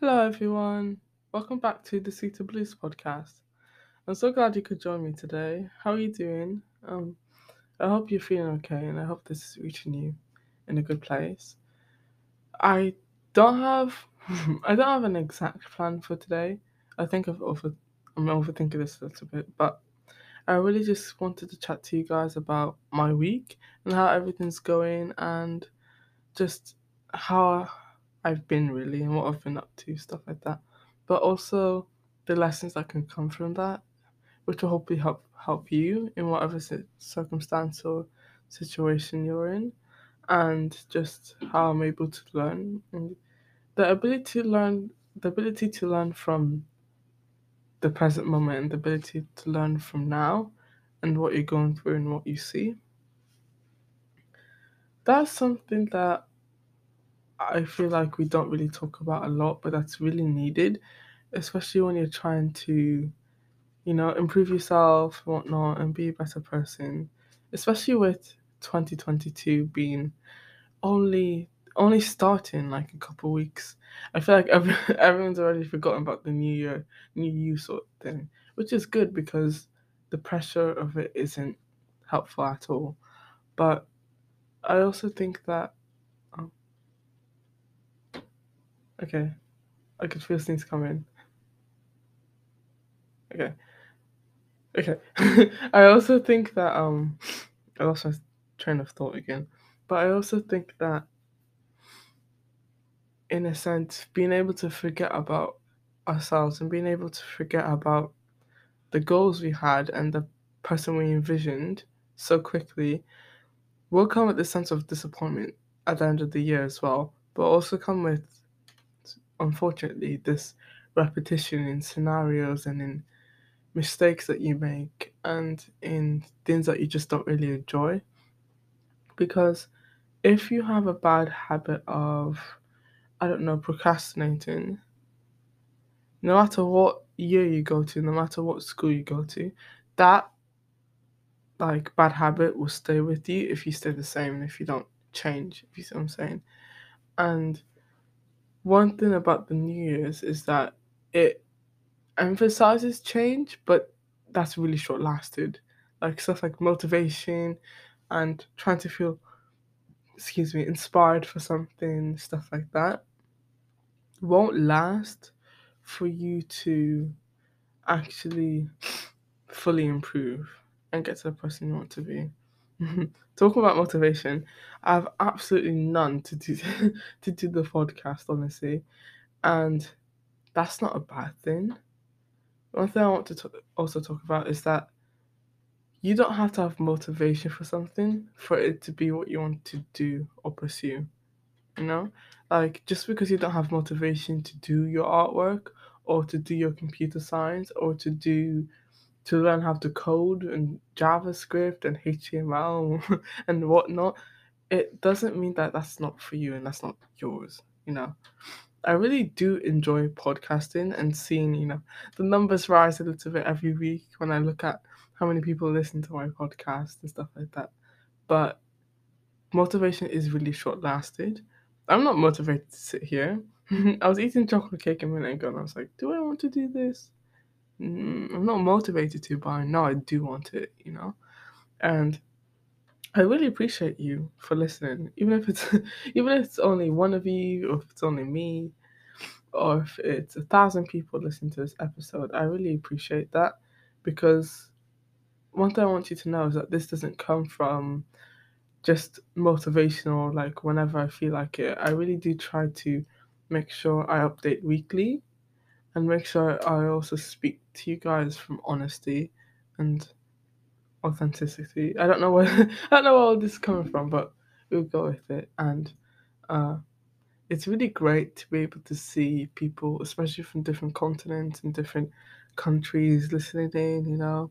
Hello, everyone. Welcome back to the Sweeter Blues podcast. I'm so glad you could join me today. How are you doing? Um, I hope you're feeling okay, and I hope this is reaching you in a good place. I don't have, I don't have an exact plan for today. I think I've over, I'm overthinking this a little bit, but I really just wanted to chat to you guys about my week and how everything's going, and just how I've been really and what I've been up to, stuff like that. But also the lessons that can come from that, which will hopefully help help you in whatever circumstance or situation you're in, and just how I'm able to learn and the ability to learn, the ability to learn from the present moment, and the ability to learn from now, and what you're going through and what you see. That's something that I feel like we don't really talk about a lot, but that's really needed, especially when you're trying to, you know, improve yourself, whatnot, and be a better person. Especially with 2022 being only only starting like a couple weeks. I feel like every, everyone's already forgotten about the new year, new you sort of thing, which is good because the pressure of it isn't helpful at all. But I also think that Okay. I could feel things coming. Okay. Okay. I also think that um I lost my train of thought again. But I also think that in a sense, being able to forget about ourselves and being able to forget about the goals we had and the person we envisioned so quickly will come with a sense of disappointment at the end of the year as well, but also come with unfortunately, this repetition in scenarios and in mistakes that you make and in things that you just don't really enjoy. Because if you have a bad habit of, I don't know, procrastinating, no matter what year you go to, no matter what school you go to, that like bad habit will stay with you if you stay the same and if you don't change, if you see what I'm saying. And one thing about the New Year's is that it emphasizes change, but that's really short lasted. Like stuff like motivation and trying to feel, excuse me, inspired for something, stuff like that, won't last for you to actually fully improve and get to the person you want to be. Talking about motivation, I have absolutely none to do to do the podcast, honestly, and that's not a bad thing. One thing I want to t- also talk about is that you don't have to have motivation for something for it to be what you want to do or pursue. You know, like just because you don't have motivation to do your artwork or to do your computer science or to do to learn how to code and JavaScript and HTML and whatnot, it doesn't mean that that's not for you and that's not yours, you know. I really do enjoy podcasting and seeing, you know, the numbers rise a little bit every week when I look at how many people listen to my podcast and stuff like that. But motivation is really short lasted. I'm not motivated to sit here. I was eating chocolate cake a minute ago and I was like, do I want to do this? I'm not motivated to, but I know I do want it, you know? And I really appreciate you for listening, even if it's even if it's only one of you, or if it's only me, or if it's a thousand people listening to this episode. I really appreciate that because one thing I want you to know is that this doesn't come from just motivational, like whenever I feel like it. I really do try to make sure I update weekly and make sure I also speak to you guys from honesty and authenticity. I don't know where I don't know where all this is coming from, but we'll go with it. And uh, it's really great to be able to see people, especially from different continents and different countries, listening in. You know,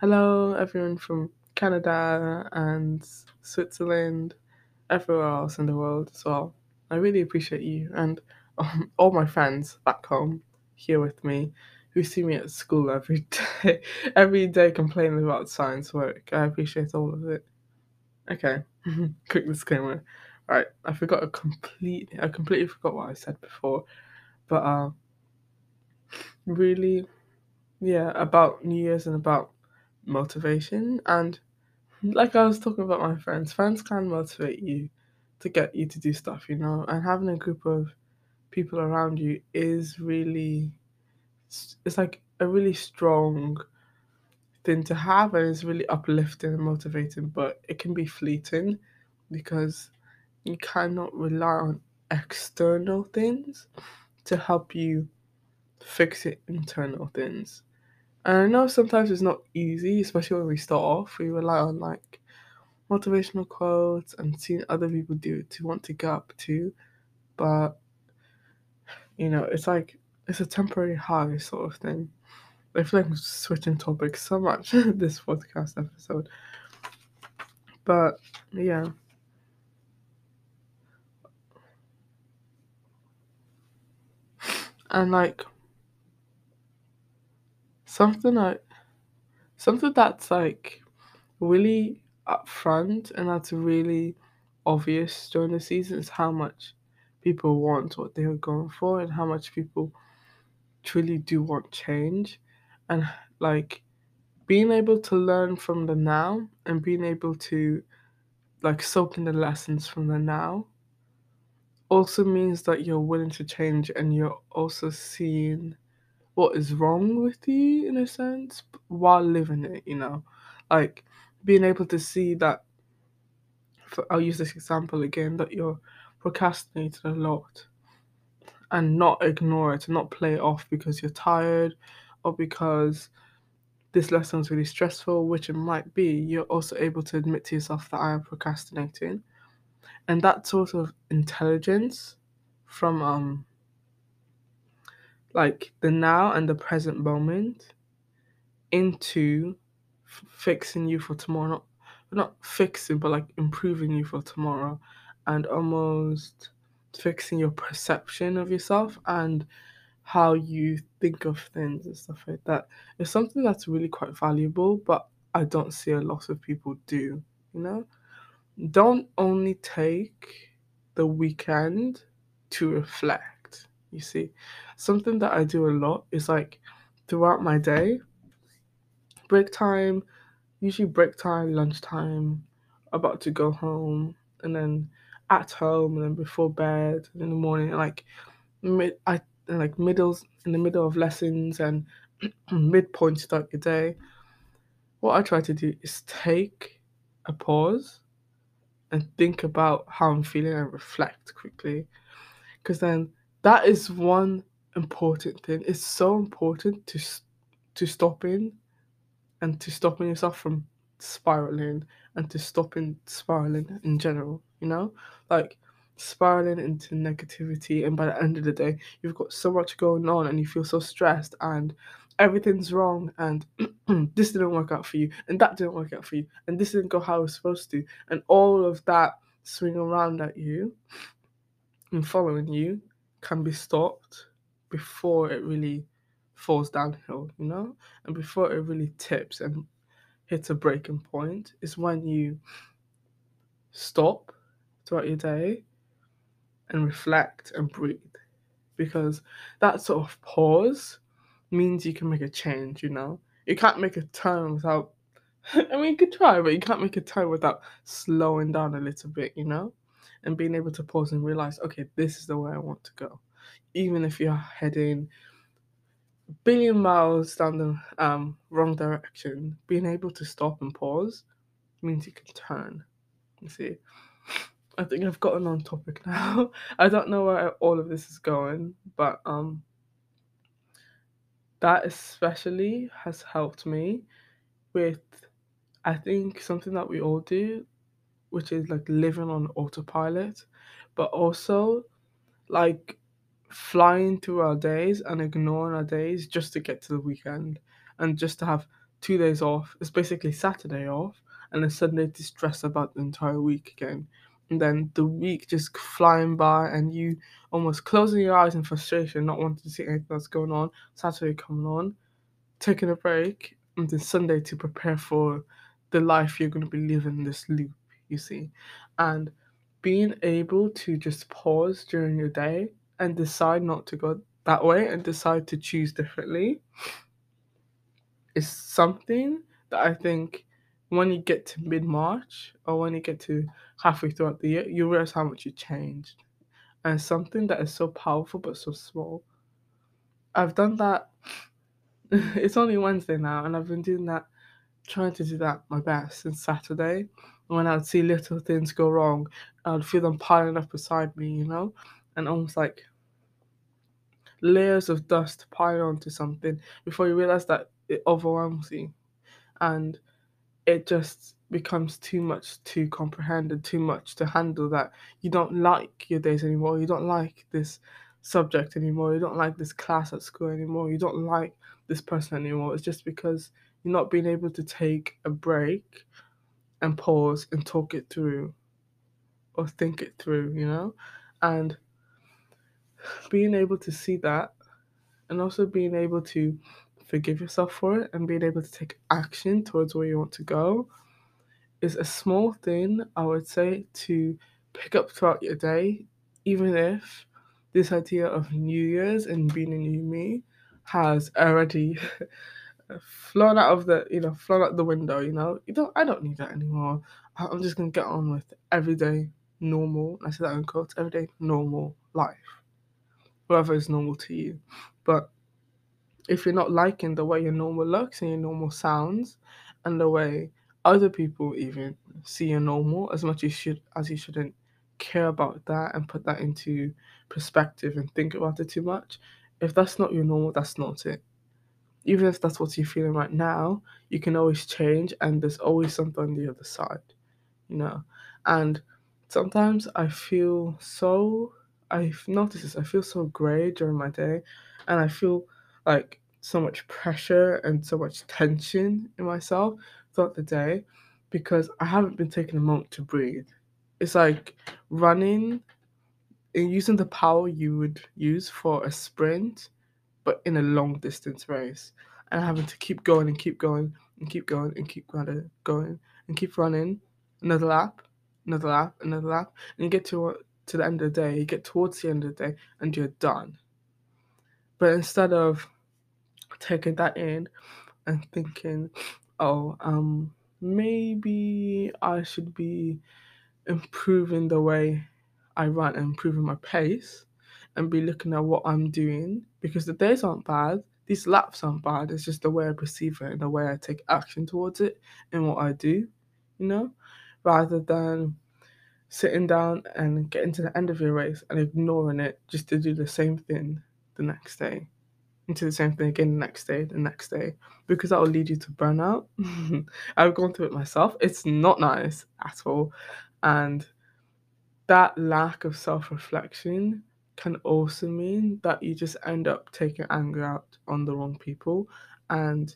hello everyone from Canada and Switzerland, everywhere else in the world as well. I really appreciate you and um, all my friends back home here with me who see me at school every day, every day complaining about science work. I appreciate all of it. Okay, quick disclaimer. All right, I forgot a completely, I completely forgot what I said before. But uh, really, yeah, about New Year's and about motivation. And like I was talking about my friends, friends can motivate you to get you to do stuff, you know, and having a group of people around you is really, it's like a really strong thing to have and it's really uplifting and motivating, but it can be fleeting because you cannot rely on external things to help you fix your internal things. And I know sometimes it's not easy, especially when we start off. We rely on like motivational quotes and seeing other people do it to want to get up to. But you know, it's like it's a temporary high sort of thing. I feel like I'm switching topics so much this podcast episode. But yeah. And like something like something that's like really upfront and that's really obvious during the season is how much people want what they are going for and how much people truly do want change and like being able to learn from the now and being able to like soak in the lessons from the now also means that you're willing to change and you're also seeing what is wrong with you in a sense while living it, you know? Like being able to see that, for, I'll use this example again, that you're procrastinating a lot and not ignore it and not play it off because you're tired or because this lesson is really stressful, which it might be, you're also able to admit to yourself that I am procrastinating. And that sort of intelligence from um like the now and the present moment into f- fixing you for tomorrow not not fixing but like improving you for tomorrow and almost fixing your perception of yourself and how you think of things and stuff like that is something that's really quite valuable but i don't see a lot of people do you know? Don't only take the weekend to reflect you see? Something that i do a lot is like throughout my day break time usually break time lunchtime about to go home and then at home and then before bed in the morning like mid i like middles in the middle of lessons and midpoint start your day what i try to do is take a pause and think about how i'm feeling and reflect quickly. Because then that is one important thing. It's so important to to stop in and to stopping yourself from spiraling and to stopping spiraling in general, you know? Like spiraling into negativity and by the end of the day you've got so much going on and you feel so stressed and everything's wrong and this didn't work out for you and that didn't work out for you and this didn't go how it was supposed to and all of that swing around at you and following you can be stopped before it really falls downhill, you know? And before it really tips and hits a breaking point is when you stop throughout your day and reflect and breathe. Because that sort of pause means you can make a change, you know? You can't make a turn without I mean you could try, but you can't make a turn without slowing down a little bit, you know? And being able to pause and realize, okay, this is the way I want to go. Even if you're heading billion miles down the um, wrong direction, being able to stop and pause means you can turn. You see, I think I've gotten on topic now. I don't know where all of this is going, but um, that especially has helped me with, I think, something that we all do, which is like living on autopilot, but also like flying through our days and ignoring our days just to get to the weekend and just to have two days off. It's basically Saturday off and then Sunday to stress about the entire week again. And then the week just flying by and you almost closing your eyes in frustration, not wanting to see anything that's going on. Saturday coming on, taking a break, and then Sunday to prepare for the life you're going to be living this loop, you see. And being able to just pause during your day and decide not to go that way and decide to choose differently is something that I think when you get to mid March or when you get to halfway throughout the year, you realize how much you changed. And something that is so powerful but so small. I've done that. it's only Wednesday now, and I've been doing that, trying to do that my best since Saturday. When I'd see little things go wrong, I'd feel them piling up beside me, you know, and almost like layers of dust pile onto something before you realize that it overwhelms you. And it just becomes too much to comprehend and too much to handle that you don't like your days anymore. You don't like this subject anymore. You don't like this class at school anymore. You don't like this person anymore. It's just because you're not being able to take a break and pause and talk it through or think it through, you know? And being able to see that and also being able to forgive yourself for it and being able to take action towards where you want to go is a small thing I would say to pick up throughout your day, even if this idea of New Year's and being a new me has already flown out of the you know flown out the window. You know, you don't. I don't need that anymore. I'm just gonna get on with everyday normal. I say that in quotes. Everyday normal life, whatever is normal to you. But if you're not liking the way your normal looks and your normal sounds, and the way other people even see your normal as much as you should as you shouldn't care about that and put that into perspective and think about it too much. If that's not your normal, that's not it. Even if that's what you're feeling right now, you can always change and there's always something on the other side, you know. And sometimes I feel so I've noticed this, I feel so grey during my day and I feel like so much pressure and so much tension in myself throughout the day because I haven't been taking a moment to breathe. It's like running and using the power you would use for a sprint, but in a long distance race, and having to keep going and keep going and keep going and keep going, going and keep running. Another lap, another lap, another lap, and you get to to the end of the day. You get towards the end of the day, and you're done. But instead of taking that in and thinking, oh, um, maybe I should be improving the way I run and improving my pace and be looking at what I'm doing because the days aren't bad. These laps aren't bad. It's just the way I perceive it and the way I take action towards it and what I do, you know, rather than sitting down and getting to the end of your race and ignoring it just to do the same thing the next day into the same thing again the next day, the next day, because that will lead you to burnout. I've gone through it myself. It's not nice at all. And that lack of self reflection can also mean that you just end up taking anger out on the wrong people and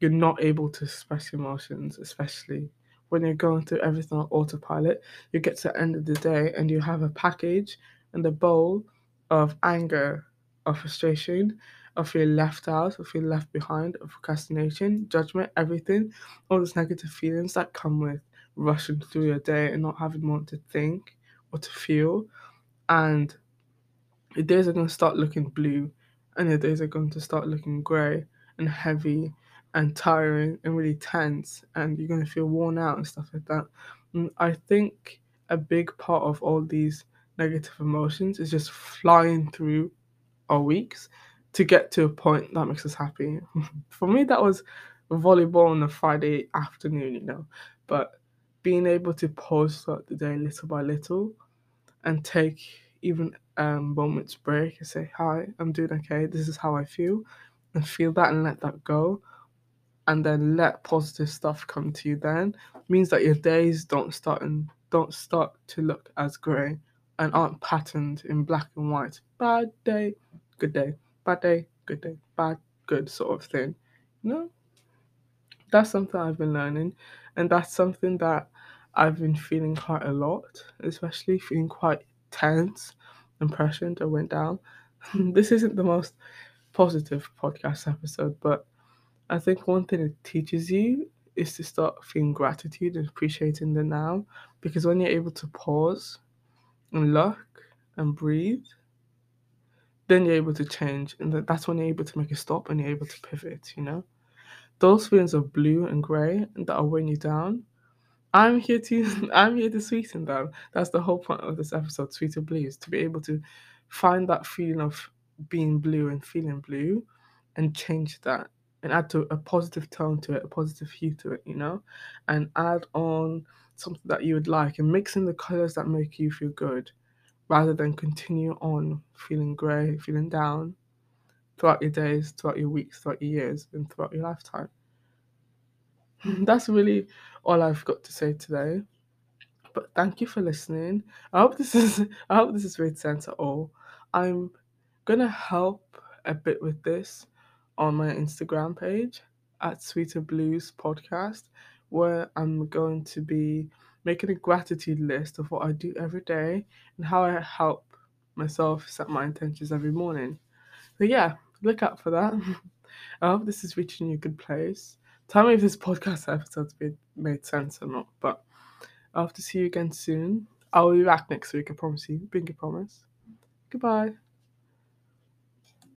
you're not able to express emotions, especially when you're going through everything on autopilot. You get to the end of the day and you have a package and a bowl of anger, of frustration, of feeling left out, of feeling left behind, of procrastination, judgment, everything, all those negative feelings that come with rushing through your day and not having more to think or to feel. And your days are going to start looking blue and your days are going to start looking grey and heavy and tiring and really tense and you're going to feel worn out and stuff like that. And I think a big part of all these negative emotions is just flying through our weeks to get to a point that makes us happy. For me, that was volleyball on a Friday afternoon, you know, but being able to pause throughout the day little by little and take even um, moments break and say, Hi, I'm doing okay, this is how I feel, and feel that and let that go, and then let positive stuff come to you then means that your days don't start and don't start to look as grey and aren't patterned in black and white. Bad day, good day bad day, good day, bad, good sort of thing. You know, that's something I've been learning, and that's something that I've been feeling quite a lot, especially feeling quite tense and pressured. I went down. this isn't the most positive podcast episode, but I think one thing it teaches you is to start feeling gratitude and appreciating the now because when you're able to pause and look and breathe then you're able to change, and that's when you're able to make a stop and you're able to pivot. You know, those feelings of blue and grey that are weighing you down. I'm here to I'm here to sweeten them. That's the whole point of this episode, Sweeter Blues, to be able to find that feeling of being blue and feeling blue and change that and add to a positive tone to it, a positive hue to it, you know, and add on something that you would like and mix in the colors that make you feel good rather than continue on feeling grey, feeling down throughout your days, throughout your weeks, throughout your years, and throughout your lifetime. That's really all I've got to say today. But thank you for listening. I hope this is I hope this has made sense at all. I'm gonna help a bit with this on my Instagram page at Sweeter Blues Podcast, where I'm going to be making a gratitude list of what I do every day and how I help myself set my intentions every morning. So yeah, look out for that. I hope this is reaching you a good place. Tell me if this podcast episode's made sense or not. But I hope to see you again soon. I'll be back next week, I promise you. Bring a promise. Goodbye.